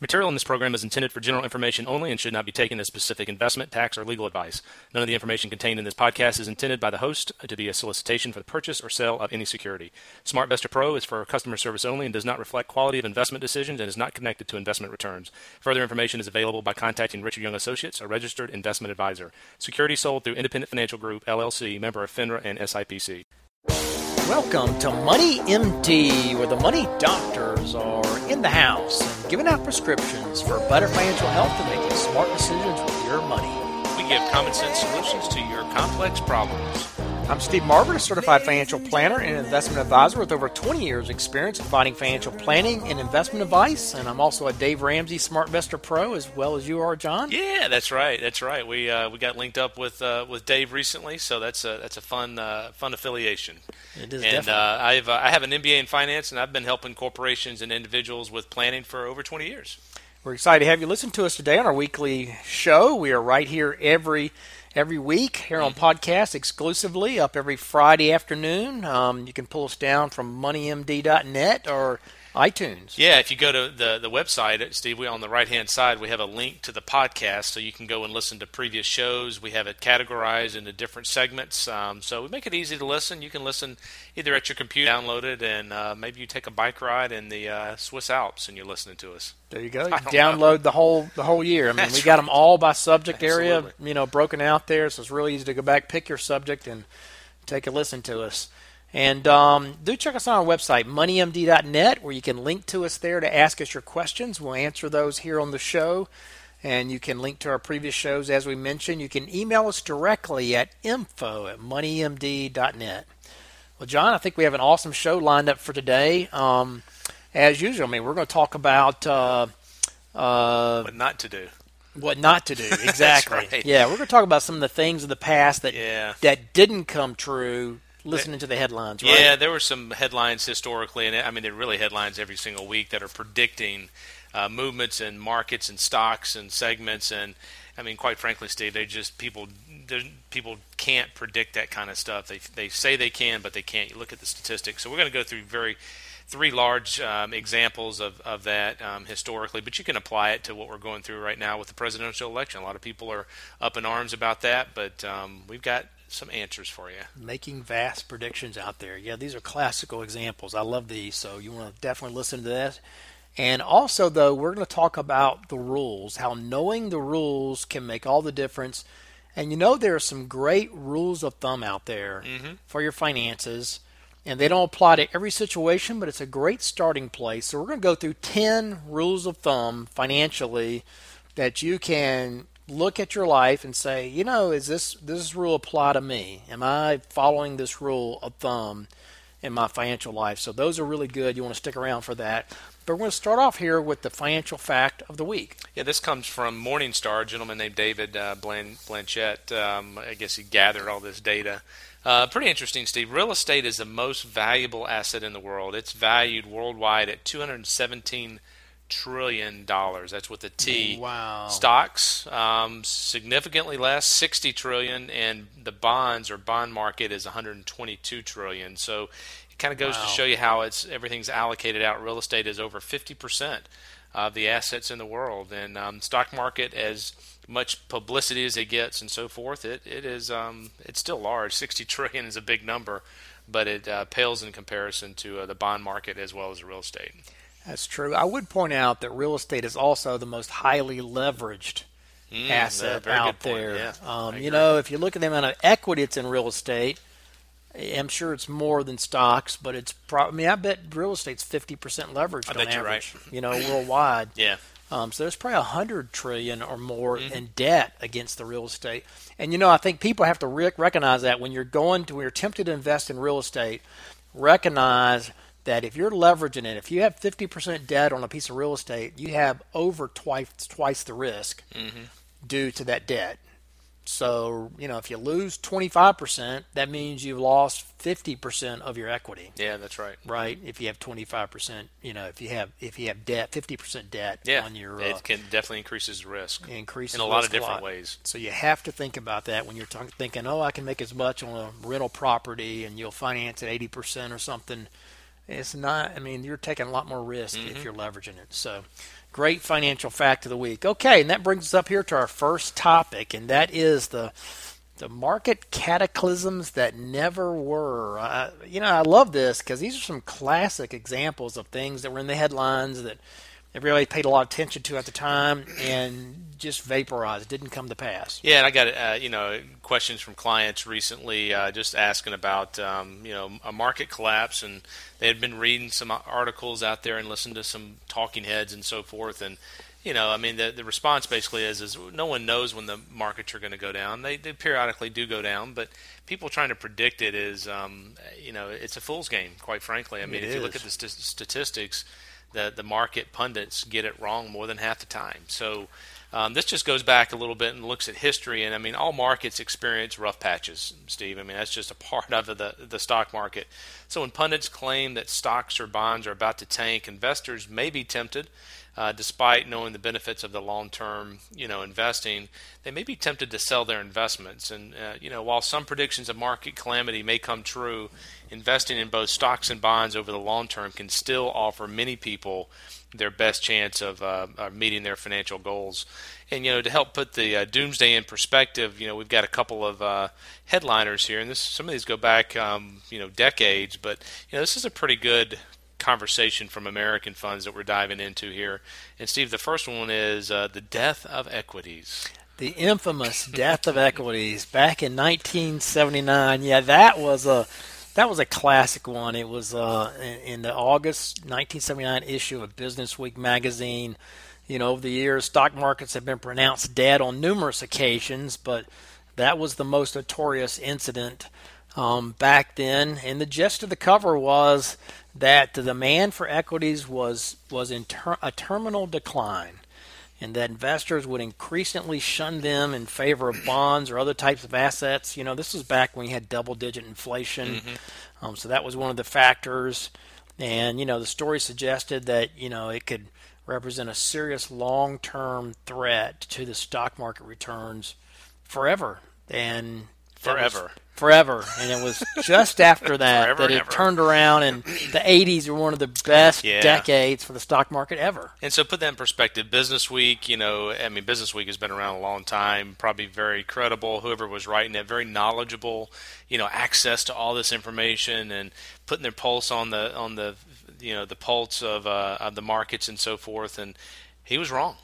Material in this program is intended for general information only and should not be taken as specific investment, tax, or legal advice. None of the information contained in this podcast is intended by the host to be a solicitation for the purchase or sale of any security. SmartVestor Pro is for customer service only and does not reflect quality of investment decisions and is not connected to investment returns. Further information is available by contacting Richard Young Associates, a registered investment advisor. Security sold through Independent Financial Group, LLC, member of FINRA and SIPC. Welcome to Money MD, where the money doctors are in the house and giving out prescriptions for better financial health and making smart decisions with your money. We give common sense solutions to your complex problems. I'm Steve Marbert, a certified financial planner and investment advisor with over 20 years' experience providing financial planning and investment advice. And I'm also a Dave Ramsey SmartVestor Pro, as well as you are, John. Yeah, that's right. That's right. We uh, we got linked up with uh, with Dave recently, so that's a that's a fun uh, fun affiliation. It is and definitely. uh, I've uh, I have an MBA in finance, and I've been helping corporations and individuals with planning for over 20 years. We're excited to have you listen to us today on our weekly show. We are right here every every week here on podcast exclusively, up every Friday afternoon. Um, you can pull us down from moneymd.net or iTunes. Yeah, if you go to the the website, Steve, we on the right hand side we have a link to the podcast, so you can go and listen to previous shows. We have it categorized into different segments, um, so we make it easy to listen. You can listen either at your computer, download it, and uh, maybe you take a bike ride in the uh, Swiss Alps and you're listening to us. There you go. You I don't download the whole the whole year. I mean, That's we got them all by subject area, you know, broken out there, so it's really easy to go back, pick your subject, and take a listen to us. And um, do check us out on our website, moneymd.net, where you can link to us there to ask us your questions. We'll answer those here on the show. And you can link to our previous shows, as we mentioned. You can email us directly at info at moneymd.net. Well, John, I think we have an awesome show lined up for today. Um, as usual, I mean, we're going to talk about uh, uh, What not to do? what not to do. Exactly. right. Yeah, we're going to talk about some of the things of the past that Yeah. that didn't come true. Listening to the headlines, right? Yeah, there were some headlines historically, and I mean, they're really headlines every single week that are predicting uh, movements in markets and stocks and segments. And I mean, quite frankly, Steve, they just people people can't predict that kind of stuff. They they say they can, but they can't. You look at the statistics. So we're going to go through very three large um, examples of, of that um, historically, but you can apply it to what we're going through right now with the presidential election. A lot of people are up in arms about that, but um, we've got some answers for you. Making vast predictions out there. Yeah, these are classical examples. I love these, so you want to definitely listen to this. And also, though, we're going to talk about the rules, how knowing the rules can make all the difference. And you know, there are some great rules of thumb out there mm-hmm. for your finances, and they don't apply to every situation, but it's a great starting place. So, we're going to go through 10 rules of thumb financially that you can look at your life and say, you know, is this this rule apply to me? Am I following this rule of thumb in my financial life? So those are really good. You want to stick around for that. But we're going to start off here with the financial fact of the week. Yeah, this comes from Morningstar, a gentleman named David uh, Blan- Blanchett. Um, I guess he gathered all this data. Uh, pretty interesting, Steve. Real estate is the most valuable asset in the world. It's valued worldwide at 217 trillion dollars. That's with a T. Wow. Stocks um, significantly less, 60 trillion, and the bonds or bond market is 122 trillion. So it kind of goes Wow. to show you how it's everything's allocated out. Real estate is over 50 percent of the assets in the world, and um, stock market as much publicity as it gets and so forth. It it is um, it's still large. 60 trillion is a big number, but it uh, pales in comparison to uh, the bond market as well as real estate. That's true. I would point out that real estate is also the most highly leveraged Mm, asset out there. Yeah, um, you know, if you look at the amount of equity it's in real estate, I'm sure it's more than stocks, but it's probably. I mean, I bet real estate's 50% leveraged I on average. right. You know, worldwide. Yeah. Um, so there's probably a hundred trillion or more Mm-hmm. in debt against the real estate. And you know, I think people have to rec- recognize that when you're going to, when you're tempted to invest in real estate, recognize that if you're leveraging it, if you have 50% debt on a piece of real estate, you have over twice twice the risk Mm-hmm. due to that debt. So you know, if you lose 25%, that means you've lost 50% of your equity Yeah, that's right. right? If you have twenty five percent, you know, if you have if you have debt, fifty percent debt Yeah, on your uh, it can definitely increases the risk increases in a lot of different lot. ways. So you have to think about that when you're thinking, oh, I can make as much on a rental property, and you'll finance at eighty percent or something. It's not. I mean, you're taking a lot more risk Mm-hmm. if you're leveraging it. So Great financial fact of the week. Okay, and that brings us up here to our first topic, and that is the the market cataclysms that never were. Uh, you know, I love this because these are some classic examples of things that were in the headlines that everybody paid a lot of attention to at the time and just vaporized, didn't come to pass. Yeah, and I got uh, you know questions from clients recently, uh, just asking about um, you know a market collapse, and they had been reading some articles out there and listened to some talking heads and so forth, and you know, I mean, the the response basically is is no one knows when the markets are going to go down. They, they periodically do go down, but people trying to predict it is, um, you know, it's a fool's game, quite frankly. I mean, it if is. you look at the st- statistics, the the market pundits get it wrong more than half the time. So. Um, this just goes back a little bit and looks at history, and I mean, all markets experience rough patches, Steve. I mean, that's just a part of the the stock market. So when pundits claim that stocks or bonds are about to tank, investors may be tempted uh, despite knowing the benefits of the long-term, you know, investing, they may be tempted to sell their investments. And uh, you know, while some predictions of market calamity may come true, investing in both stocks and bonds over the long term can still offer many people their best chance of, uh, meeting their financial goals. And you know, to help put the uh, doomsday in perspective, you know, we've got a couple of uh, headliners here, and this some of these go back, um, you know, decades. But you know, this is a pretty good conversation from American funds that we're diving into here. And Steve, the first one is uh, the death of equities. The infamous death of equities back in 1979. Yeah, that was a that was a classic one. It was uh, in, the August 1979 issue of Business Week magazine. You know, over the years, stock markets have been pronounced dead on numerous occasions, but that was the most notorious incident um, back then. And the gist of the cover was that the demand for equities was was in ter- a terminal decline, and that investors would increasingly shun them in favor of bonds or other types of assets. You know, this was back when we had double-digit inflation, Mm-hmm. um, so that was one of the factors. And you know, the story suggested that you know it could represent a serious long-term threat to the stock market returns forever. And forever. was- Forever. And it was just after that that it ever. turned around, and the 80s were one of the best Yeah. decades for the stock market ever. And so, put that in perspective. Business Week, you know, I mean, Business Week has been around a long time. Probably very credible. Whoever was writing it, very knowledgeable. You know, access to all this information and putting their pulse on the on the you know the pulse of uh, of the markets and so forth. And he was wrong.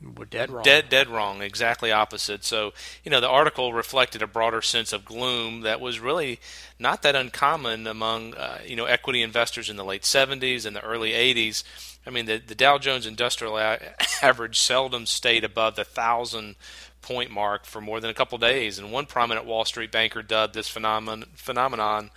We're dead wrong. Dead, dead wrong. Exactly opposite. So, you know, the article reflected a broader sense of gloom that was really not that uncommon among, uh, you know, equity investors in the late 70s and the early 80s. I mean, the, the Dow Jones Industrial Average seldom stayed above the thousand point mark for more than a couple days. And one prominent Wall Street banker dubbed this phenomenon, phenomenon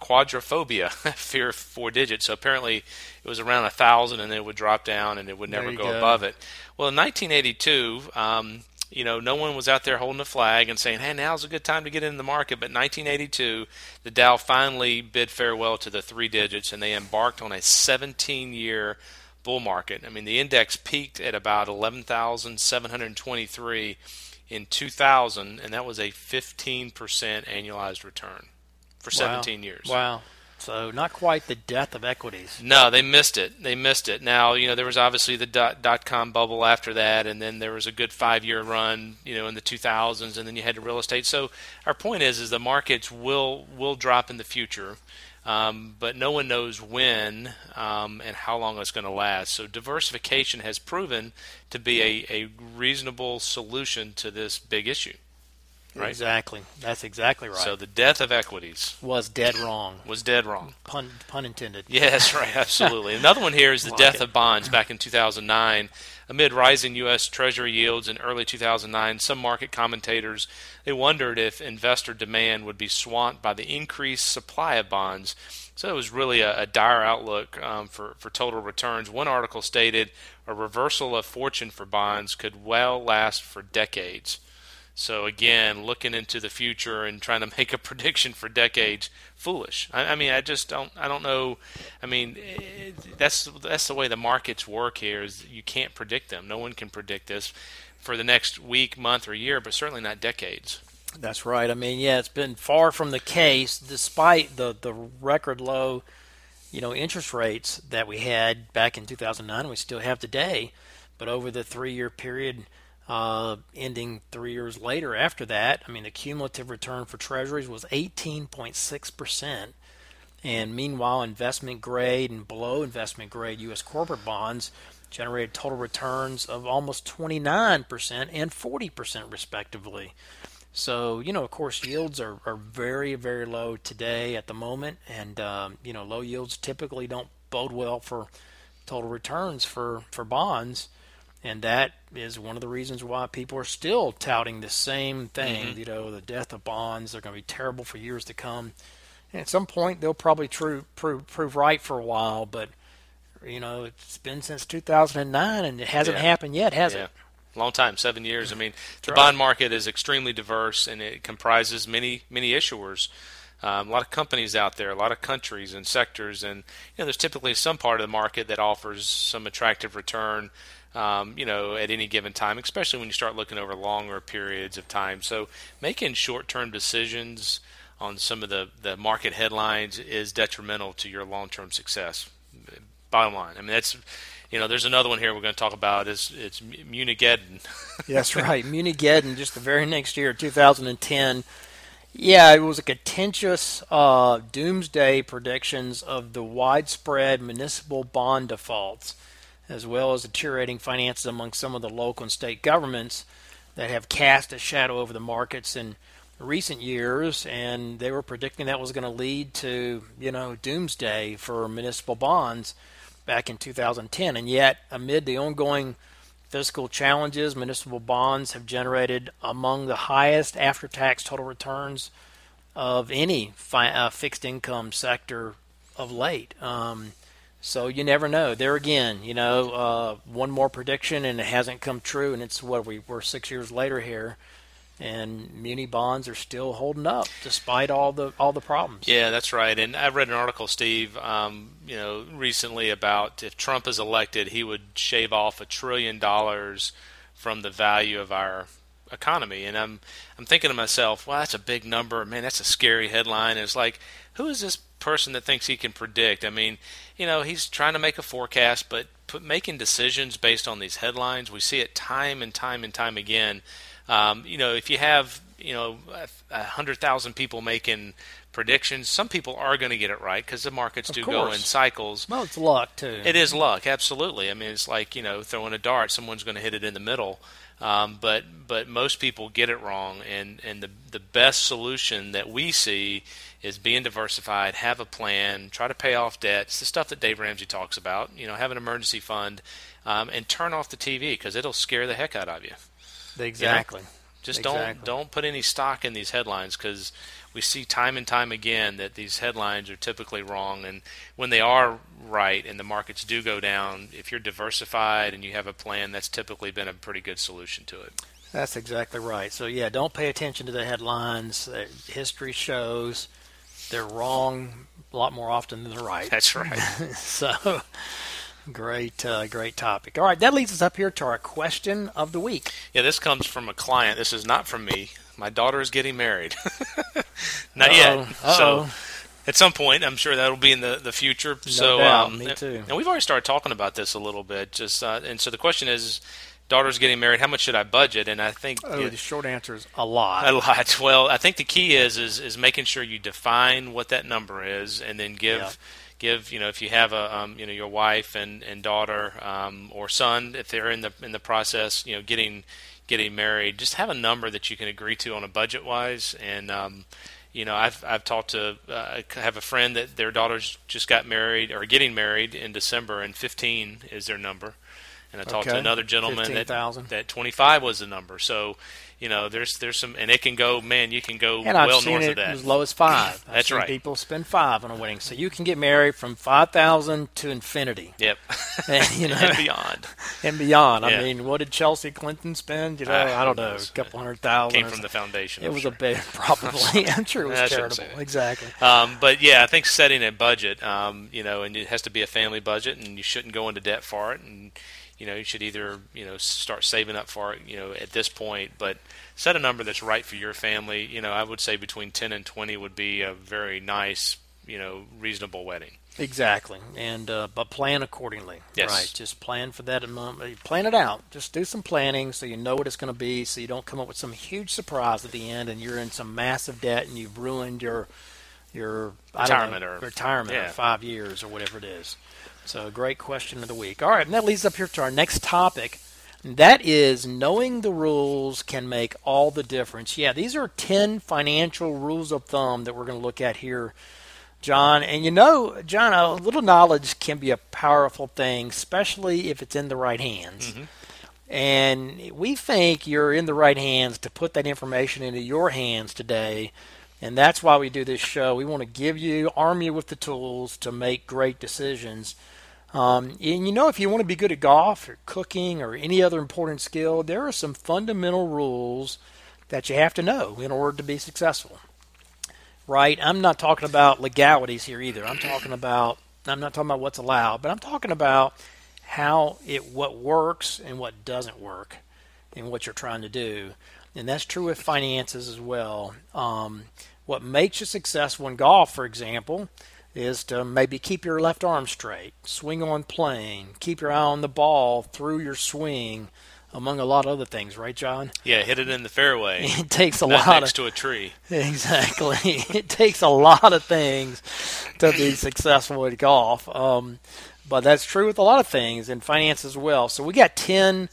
quadrophobia, fear of four digits. So apparently it was around a thousand, and then it would drop down, and it would never go, go. above it. Well, in 1982, um, you know, no one was out there holding a flag and saying, "Hey, now's a good time to get into the market." But 1982, the Dow finally bid farewell to the three digits, and they embarked on a 17-year bull market. I mean, the index peaked at about 11,723 in 2000, and that was a 15% annualized return for 17 years. Wow. So not quite the death of equities. No, they missed it. They missed it. Now, you know, there was obviously the dot, dot com bubble after that, and then there was a good five year run, you know, in the 2000s, and then you had the real estate. So our point is, is the markets will will drop in the future, um, but no one knows when um, and how long it's going to last. So diversification has proven to be a, a reasonable solution to this big issue. Right. Exactly. That's exactly right. So the death of equities was dead wrong. was dead wrong. Pun pun intended. Yes, right, absolutely. Another one here is the Like death it. of bonds back in 2009. Amid rising U.S. Treasury yields in early 2009, some market commentators they wondered if investor demand would be swamped by the increased supply of bonds. So it was really a, a dire outlook um, for for total returns. One article stated a reversal of fortune for bonds could well last for decades. So again, looking into the future and trying to make a prediction for decades, foolish. I, I mean, I just don't. I don't know. I mean, eh, that's that's the way the markets work here. Is you can't predict them. No one can predict this for the next week, month, or year, but certainly not decades. That's right. I mean, yeah, it's been far from the case, despite the the record low, you know, interest rates that we had back in 2009, and we still have today. but over the three-year period uh, ending three years later after that, I mean, the cumulative return for treasuries was 18.6%. And meanwhile, investment grade and below investment grade U.S. corporate bonds generated total returns of almost 29% and 40% respectively. So, you know, of course, yields are, are very, very low today at the moment. And, um, you know, low yields typically don't bode well for total returns for, for bonds. And that is one of the reasons why people are still touting the same thing. Mm-hmm. You know, the death of bonds, they're going to be terrible for years to come. And at some point, they'll probably true, prove, prove right for a while. But, you know, it's been since 2009 and it hasn't Yeah. happened yet, has Yeah. it? Long time, seven years. I mean, the right. bond market is extremely diverse and it comprises many, many issuers. Um, a lot of companies out there, a lot of countries and sectors, and you know, there's typically some part of the market that offers some attractive return. Um, you know, at any given time, especially when you start looking over longer periods of time. So, making short-term decisions on some of the, the market headlines is detrimental to your long-term success. Bottom line, I mean that's you know, there's another one here we're going to talk about. Is it's Munigeddon. That's right. Munigeddon, just the very next year, 2010. Yeah, it was a contentious uh, doomsday predictions of the widespread municipal bond defaults, as well as deteriorating finances among some of the local and state governments that have cast a shadow over the markets in recent years, and they were predicting that was going to lead to, you know, doomsday for municipal bonds back in 2010. And yet, amid the ongoing fiscal challenges, municipal bonds have generated among the highest after tax total returns of any fi- uh, fixed income sector of late. Um, so you never know. There again, you know, uh, one more prediction and it hasn't come true, and it's what we we're six years later here, and muni bonds are still holding up despite all the all the problems. Yeah, that's right. And I read an article, Steve, um, you know, recently about if Trump is elected, he would shave off a trillion dollars from the value of our economy. And I'm I'm thinking to myself, well, that's a big number. Man, that's a scary headline. It's like, who is this person that thinks he can predict? I mean, you know, he's trying to make a forecast, but put, making decisions based on these headlines, we see it time and time and time again. Um, you know, if you have you know a, hundred thousand people making predictions, some people are going to get it right because the markets Of do go in cycles. Well, it's luck too. It is luck, absolutely. I mean, it's like you know throwing a dart; someone's going to hit it in the middle. Um, but but most people get it wrong, and and the the best solution that we see is being diversified, have a plan, try to pay off debt. It's the stuff that Dave Ramsey talks about. You know, have an emergency fund, um, and turn off the TV because it'll scare the heck out of you. exactly. Just Exactly. don't don't put any stock in these headlines because we see time and time again that these headlines are typically wrong. And when they are right and the markets do go down, if you're diversified and you have a plan, that's typically been a pretty good solution to it. That's exactly right. So yeah, don't pay attention to the headlines. Uh, history shows they're wrong a lot more often than they're right. That's right. so great, uh, great topic. All right, that leads us up here to our question of the week. yeah, this comes from a client. This is not from me. My daughter is getting married. not Uh-oh. yet. Uh-oh. So at some point, I'm sure that'll be in the, the future. so, doubt. um, Me too. And we've already started talking about this a little bit. Just uh, and so the question is, daughter's getting married. How much should I budget? And I think Oh, yeah, the short answer is a lot. a lot. Well, I think the key is is is making sure you define what that number is, and then give. Yeah. Give you know if you have a um, you know your wife and, and daughter um, or son if they're in the in the process you know getting getting married just have a number that you can agree to on a budget wise and um, you know I've I've talked to uh, I have a friend that their daughters just got married or getting married in December and 15 is their number and I talked to another gentleman that 15,000. that 25 was the number so you know there's there's some and it can go man you can go and I've well seen north it of that as low as five. I've That's right. People spend five on a wedding, so you can get married from five thousand to infinity, yep and, you know, and beyond and beyond. Yeah. I mean, what did Chelsea Clinton spend? You know, Ah, I don't know, knows? a couple hundred thousand. came from the foundation It I'm was sure. a big, probably. I'm sure it was I charitable. Exactly. Um, but yeah, I think setting a budget, um, you know, and it has to be a family budget, and you shouldn't go into debt for it, and you know, you should either you know start saving up for it, you know, at this point, but set a number that's right for your family. You know, I would say between ten and twenty would be a very nice, you know, reasonable wedding. Exactly, and uh, but plan accordingly. Yes. Right, just plan for that amount. Plan it out. Just do some planning so you know what it's going to be, so you don't come up with some huge surprise at the end and you're in some massive debt and you've ruined your your Retirement know, or- retirement yeah. or five years or whatever it is. So, great question of the week. All right, and that leads up here to our next topic. That is knowing the rules can make all the difference. Yeah, these are 10 financial rules of thumb that we're going to look at here, John. And you know, John, a little knowledge can be a powerful thing, especially if it's in the right hands. Mm-hmm. And we think you're in the right hands to put that information into your hands today. And that's why we do this show. We want to give you, arm you with the tools to make great decisions. Um, and you know, if you want to be good at golf or cooking or any other important skill, there are some fundamental rules that you have to know in order to be successful. Right? I'm not talking about legalities here either. I'm talking about I'm not talking about what's allowed, but I'm talking about how it what works and what doesn't work in what you're trying to do. And that's true with finances as well. Um, what makes you successful in golf, for example, is to maybe keep your left arm straight, swing on plane, keep your eye on the ball through your swing, among a lot of other things, right, John? Yeah, hit it in the fairway. It takes a lot next of to a tree. exactly. it takes a lot of things to be successful at golf, um, but that's true with a lot of things in finance as well. So we got 10,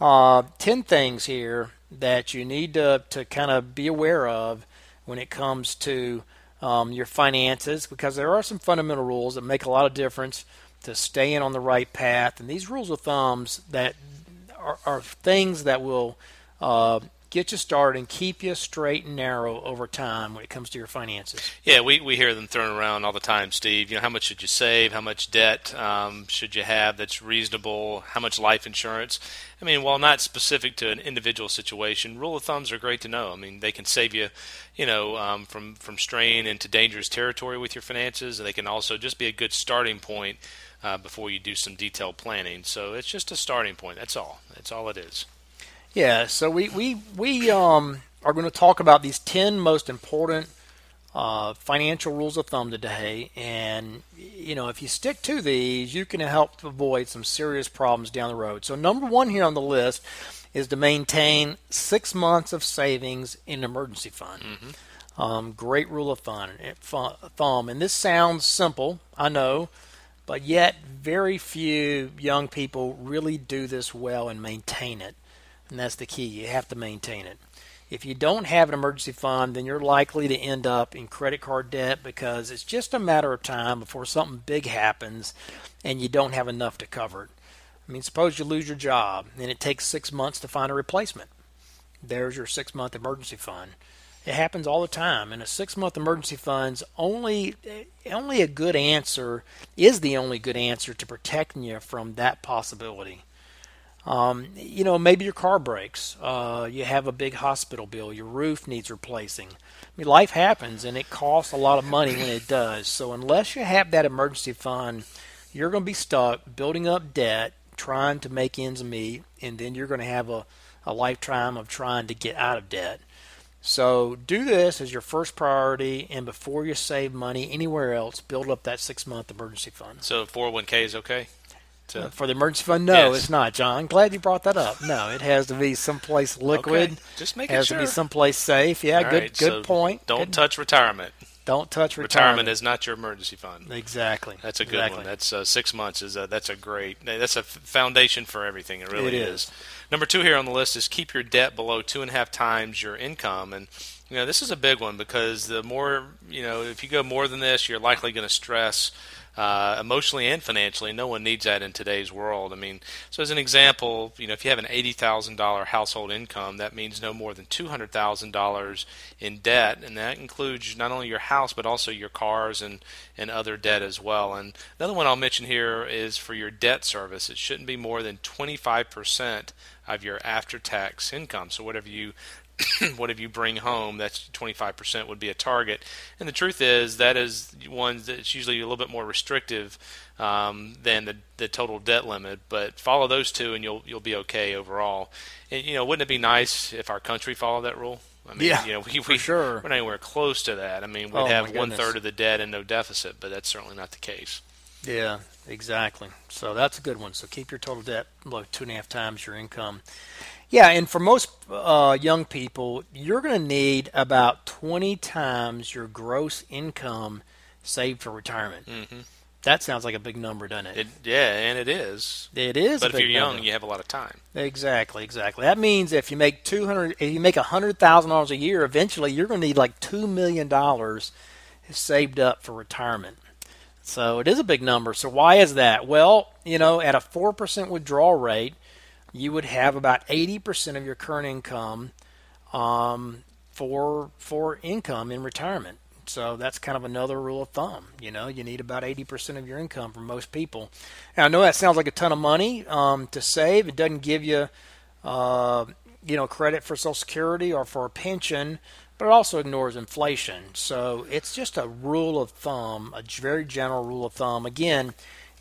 uh, 10 things here that you need to to kind of be aware of when it comes to um, your finances, because there are some fundamental rules that make a lot of difference to staying on the right path. And these rules of thumbs that are, are things that will uh, get you started and keep you straight and narrow over time when it comes to your finances. Yeah, we, we hear them thrown around all the time, Steve. You know, how much should you save? How much debt um, should you have that's reasonable? How much life insurance? I mean, while not specific to an individual situation, rule of thumbs are great to know. I mean, they can save you, you know, um, from from straying into dangerous territory with your finances, and they can also just be a good starting point uh, before you do some detailed planning. So it's just a starting point. That's all. That's all it is. Yeah, so we we we um are going to talk about these ten most important uh, financial rules of thumb today, and you know if you stick to these, you can help avoid some serious problems down the road. So number one here on the list is to maintain six months of savings in an emergency fund. Um, great rule of thumb, thumb, and this sounds simple, I know, but yet very few young people really do this well and maintain it. And that's the key. You have to maintain it. If you don't have an emergency fund, then you're likely to end up in credit card debt because it's just a matter of time before something big happens and you don't have enough to cover it. I mean, suppose you lose your job and it takes six months to find a replacement. There's your six month emergency fund. It happens all the time, and a six month emergency fund's only only a good answer is the only good answer to protecting you from that possibility. Um, you know, maybe your car breaks. Uh, you have a big hospital bill. Your roof needs replacing. I mean, life happens, and it costs a lot of money when it does. So unless you have that emergency fund, you're going to be stuck building up debt, trying to make ends meet, and then you're going to have a, a lifetime of trying to get out of debt. So do this as your first priority, and before you save money anywhere else, build up that six month emergency fund. So 401k is okay. For the emergency fund, no, Yes. it's not, John. Glad you brought that up. No, it has to be someplace liquid. Okay, just make It has sure. to be someplace safe. Yeah, All good, right, good so point. Don't Good- touch retirement. don't touch retirement. retirement. is not your emergency fund. exactly. That's a good exactly. one. That's uh, six months. Is a, that's a great. That's a foundation for everything. It really It is. Number two here on the list is keep your debt below two and a half times your income, and you know this is a big one because the more you know, if you go more than this, you're likely going to stress. Uh, emotionally and financially, no one needs that in today's world. I mean, so as an example, you know, if you have an eighty thousand dollar household income, that means no more than two hundred thousand dollars in debt, and that includes not only your house but also your cars and and other debt as well. And another one I'll mention here is for your debt service. It shouldn't be more than twenty five percent of your after tax income. So whatever you whatever you bring home, that's 25% would be a target. And the truth is, that is one that's usually a little bit more restrictive um, than the, the total debt limit. But follow those two, and you'll you'll be okay overall. And you know, wouldn't it be nice if our country followed that rule? I mean, Yeah, you know, we, we, sure. we're not anywhere close to that. I mean, we'd Oh, have one third of the debt and no deficit, but that's certainly not the case. Yeah, exactly. So that's a good one. So keep your total debt below two and a half times your income. Yeah, and for most uh, young people, you're going to need about 20 times your gross income saved for retirement. Mm-hmm. That sounds like a big number, doesn't it? It, yeah, and it is. It is. But if you're young, number. you have a lot of time. Exactly, exactly. That means if you make two hundred, if you make a hundred thousand dollars a year, eventually you're going to need like two million dollars saved up for retirement. So it is a big number. So why is that? Well, you know, at a four percent withdrawal rate, you would have about eighty percent of your current income um, for for income in retirement. So that's kind of another rule of thumb. You know, you need about 80% of your income for most people. And I know that sounds like a ton of money um, to save. It doesn't give you, uh, you know, credit for Social Security or for a pension, but it also ignores inflation. So it's just a rule of thumb, a very general rule of thumb. Again,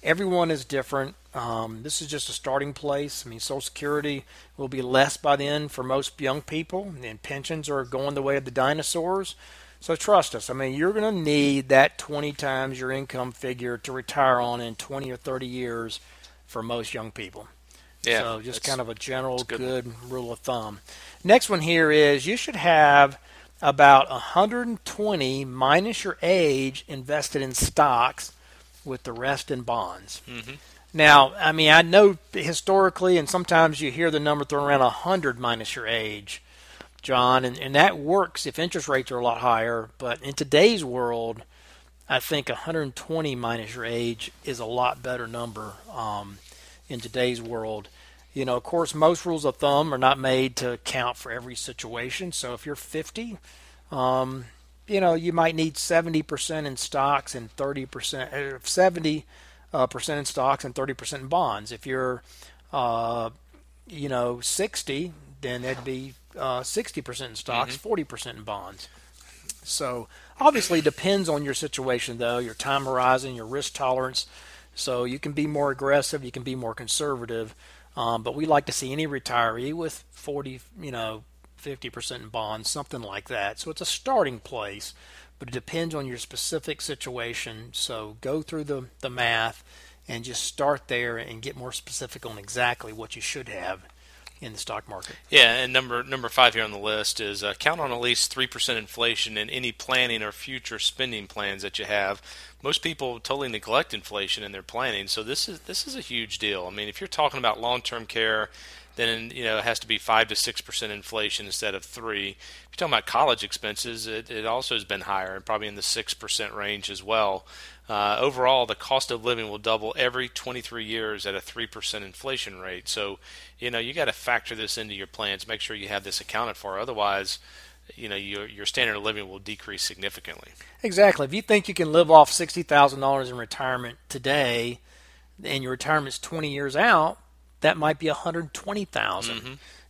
everyone is different. Um, this is just a starting place. I mean, Social Security will be less by then for most young people, and pensions are going the way of the dinosaurs. So trust us. I mean, you're going to need that 20 times your income figure to retire on in 20 or 30 years for most young people. Yeah. So just kind of a general good, good rule of thumb. Next one here is you should have about 120 minus your age invested in stocks with the rest in bonds. Mhm. Now, I mean, I know historically, and sometimes you hear the number thrown around 100 minus your age, John, and, and that works if interest rates are a lot higher. But in today's world, I think 120 minus your age is a lot better number um, in today's world. You know, of course, most rules of thumb are not made to account for every situation. So if you're 50, um, you know, you might need 70% in stocks and 30%, uh, 70 uh, percent in stocks and 30% in bonds. If you're, uh, you know, 60, then that'd be uh, 60% in stocks, 40% in bonds. So obviously, it depends on your situation, though, your time horizon, your risk tolerance. So you can be more aggressive, you can be more conservative. Um, but we like to see any retiree with 40, you know, 50% in bonds, something like that. So it's a starting place, but it depends on your specific situation. So go through the, the math and just start there and get more specific on exactly what you should have in the stock market. Yeah, and number number five here on the list is uh, count on at least three percent inflation in any planning or future spending plans that you have. Most people totally neglect inflation in their planning, so this is this is a huge deal. I mean, if you're talking about long term care, then you know it has to be five to six percent inflation instead of three. If you're talking about college expenses, it, it also has been higher, and probably in the six percent range as well. Uh, overall, the cost of living will double every 23 years at a 3% inflation rate. So, you know, you got to factor this into your plans. Make sure you have this accounted for. Otherwise, you know, your your standard of living will decrease significantly. Exactly. If you think you can live off sixty thousand dollars in retirement today, and your retirement's twenty years out, that might be one hundred twenty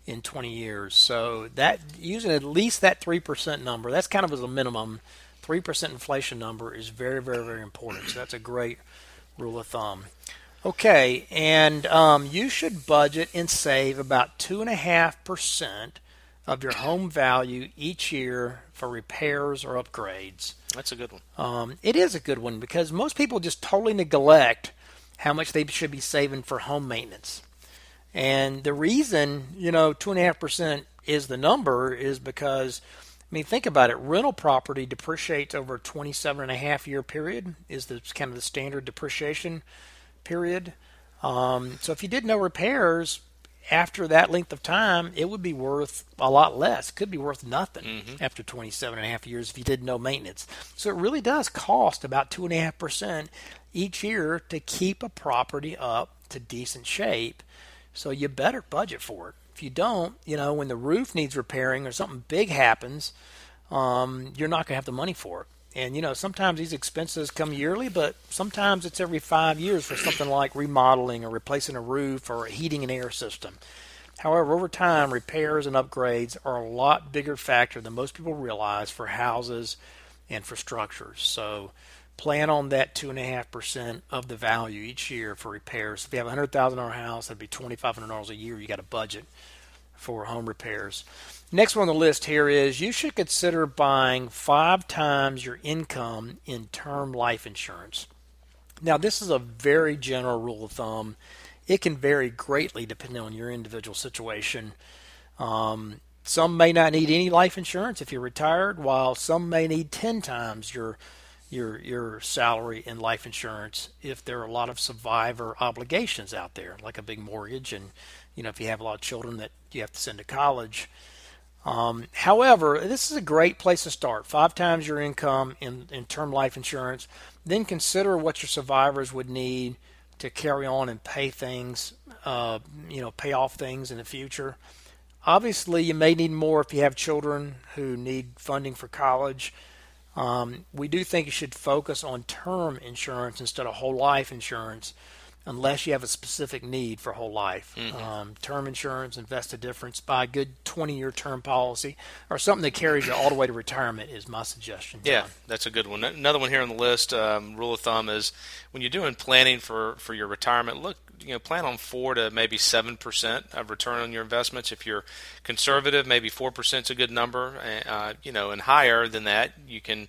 in twenty years. So that using at least that three percent number, that's kind of as a minimum. Three percent inflation number is very, very, very important. So that's a great rule of thumb. Okay, and um, you should budget and save about two and a half percent of your home value each year for repairs or upgrades. That's a good one. Um, it is a good one because most people just totally neglect how much they should be saving for home maintenance. And the reason, you know, two and a half percent is the number is because, I mean, think about it. Rental property depreciates over a 27 and a half year period is the kind of the standard depreciation period. Um, so if you did no repairs after that length of time, it would be worth a lot less. It could be worth nothing after 27 and a half years if you did no maintenance. So it really does cost about two and a half percent each year to keep a property up to decent shape. So you better budget for it. If you don't, you know, when the roof needs repairing or something big happens, um, you're not going to have the money for it. And you know, sometimes these expenses come yearly, but sometimes it's every five years for something like remodeling or replacing a roof or a heating and air system. However, over time, repairs and upgrades are a lot bigger factor than most people realize for houses and for structures. So plan on that two and a half percent of the value each year for repairs. If you have a hundred thousand dollar house, that'd be twenty five hundred dollars a year. You got a budget for home repairs. Next one on the list here is you should consider buying five times your income in term life insurance. Now, this is a very general rule of thumb. It can vary greatly depending on your individual situation. Um, some may not need any life insurance if you're retired, while some may need 10 times your your your salary and life insurance if there are a lot of survivor obligations out there, like a big mortgage, and you know if you have a lot of children that you have to send to college. Um, however, this is a great place to start. Five times your income in, in term life insurance. Then consider what your survivors would need to carry on and pay things, uh, you know, pay off things in the future. Obviously, you may need more if you have children who need funding for college. Um, we do think you should focus on term insurance instead of whole life insurance unless you have a specific need for whole life. Mm-hmm. Um, term insurance, invest a difference, buy a good 20 year term policy, or something that carries you all the way to retirement is my suggestion. John. Yeah, that's a good one. Another one here on the list, um, rule of thumb is when you're doing planning for, for your retirement, look, you know, plan on four to maybe seven percent of return on your investments. If you're conservative, maybe four percent is a good number. Uh, you know, and higher than that, you can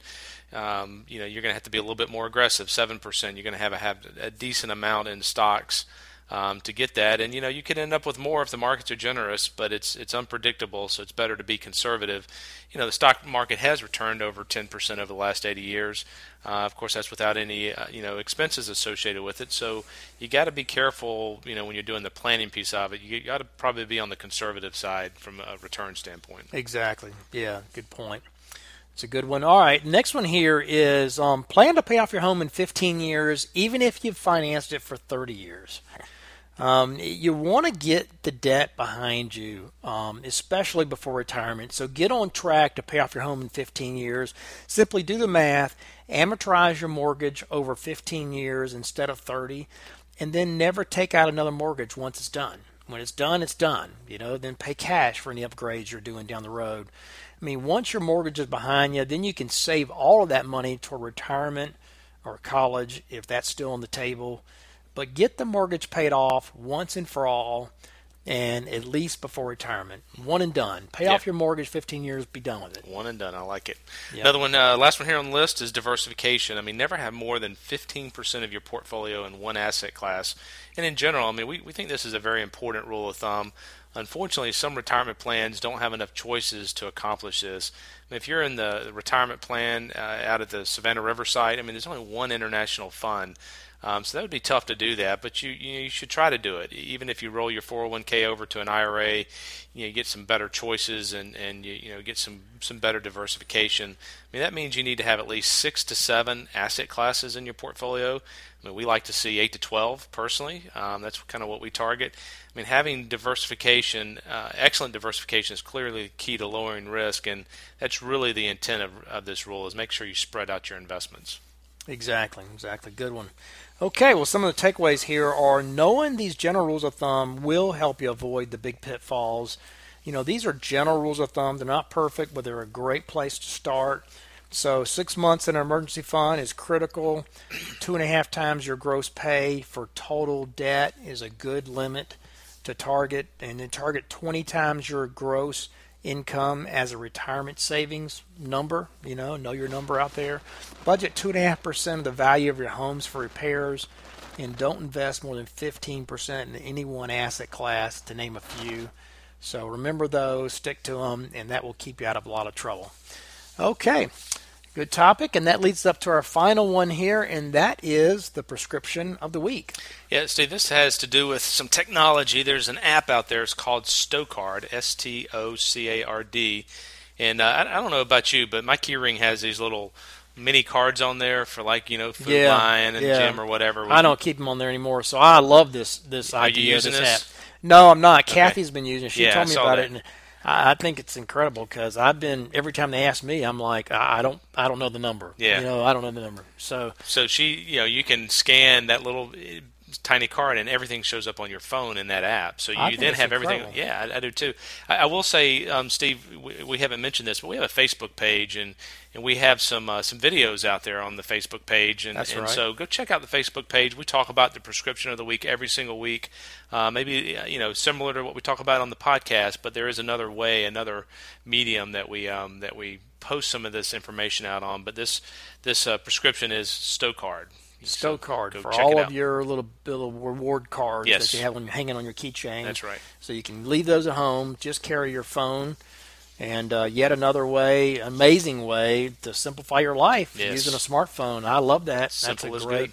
um, you know you're going to have to be a little bit more aggressive. Seven percent, you're going to have a, have a decent amount in stocks um, to get that. And you know you could end up with more if the markets are generous, but it's it's unpredictable, so it's better to be conservative. You know the stock market has returned over 10% over the last 80 years. Uh, of course, that's without any uh, you know expenses associated with it. So you got to be careful. You know when you're doing the planning piece of it, you got to probably be on the conservative side from a return standpoint. Exactly. Yeah. Good point. It's a good one. All right, next one here is um, plan to pay off your home in 15 years, even if you've financed it for 30 years. Um, you want to get the debt behind you, um, especially before retirement. So get on track to pay off your home in 15 years. Simply do the math, amortize your mortgage over 15 years instead of 30, and then never take out another mortgage once it's done. When it's done, it's done. You know, then pay cash for any upgrades you're doing down the road. I mean, once your mortgage is behind you, then you can save all of that money toward retirement or college if that's still on the table but get the mortgage paid off once and for all and at least before retirement. One and done. Pay off your mortgage 15 years, be done with it. One and done. I like it. Yep. Another one, uh, last one here on the list is diversification. I mean, never have more than 15% of your portfolio in one asset class. And in general, I mean, we, we think this is a very important rule of thumb. Unfortunately, some retirement plans don't have enough choices to accomplish this. If you're in the retirement plan uh, out at the Savannah River Site, I mean, there's only one international fund. Um, so that would be tough to do that, but you you, should try to do it. Even if you roll your 401k over to an IRA, you, know, you get some better choices and and you, you know get some some better diversification. I mean that means you need to have at least six to seven asset classes in your portfolio. I mean we like to see eight to twelve personally. Um, that's kind of what we target. I mean having diversification, uh, excellent diversification is clearly key to lowering risk, and that's really the intent of, of this rule is make sure you spread out your investments. Exactly, exactly. Good one. Okay, well, some of the takeaways here are knowing these general rules of thumb will help you avoid the big pitfalls. You know, these are general rules of thumb. They're not perfect, but they're a great place to start. So, six months in an emergency fund is critical. Two and a half times your gross pay for total debt is a good limit to target. And then target 20 times your gross income as a retirement savings number. You know, know your number out there. Budget two and a half percent of the value of your homes for repairs, and don't invest more than fifteen percent in any one asset class, to name a few. So remember those, stick to them, and that will keep you out of a lot of trouble. Okay, Good topic, and that leads up to our final one here, and that is the prescription of the week. Yeah, Steve, this has to do with some technology. There's an app out there. It's called Stocard, S T O C A R D. And uh, I, I, don't know about you, but my keyring has these little mini cards on there for like you know Food yeah, Lion and yeah. Gym or whatever. I don't keep them on there anymore, so I love this this Are idea. You using this, this? App. No, I'm not. Okay. Kathy's been using. it. She yeah, told me about that. it. And, I, think it's incredible because I've been every time they ask me, I'm like, I, don't, I don't know the number. Yeah, you know, I don't know the number. So, so she, you know, you can scan that little tiny card and everything shows up on your phone in that app. So you then have incredible. everything. Yeah, I, I do too. I, I will say, um, Steve, we, we, haven't mentioned this, but we have a Facebook page and and we have some uh, some videos out there on the Facebook page, and, That's and right. so go check out the Facebook page. We talk about the prescription of the week every single week. Uh, maybe uh, you know similar to what we talk about on the podcast, but there is another way, another medium that we um, that we post some of this information out on. But this this uh, prescription is Stocard. Stocard for all of out. your little little reward cards Yes. that you have on, hanging on your keychain. That's right. So you can leave those at home. Just carry your phone. And uh, yet another way, amazing way to simplify your life Yes. using a smartphone. I love that. Simple That's a great, good.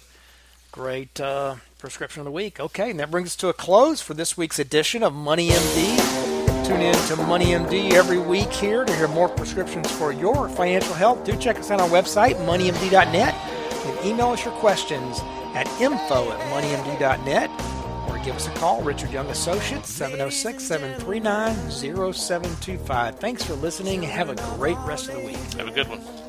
great uh, prescription of the week. Okay, and that brings us to a close for this week's edition of Money MD. Tune in to Money MD every week here to hear more prescriptions for your financial health. Do check us out on our website, moneymd.net, and email us your questions at info at moneymd.net or give us a call, Richard Young Associates, 706 739 0725. Thanks for listening have a great rest of the week. Have a good one.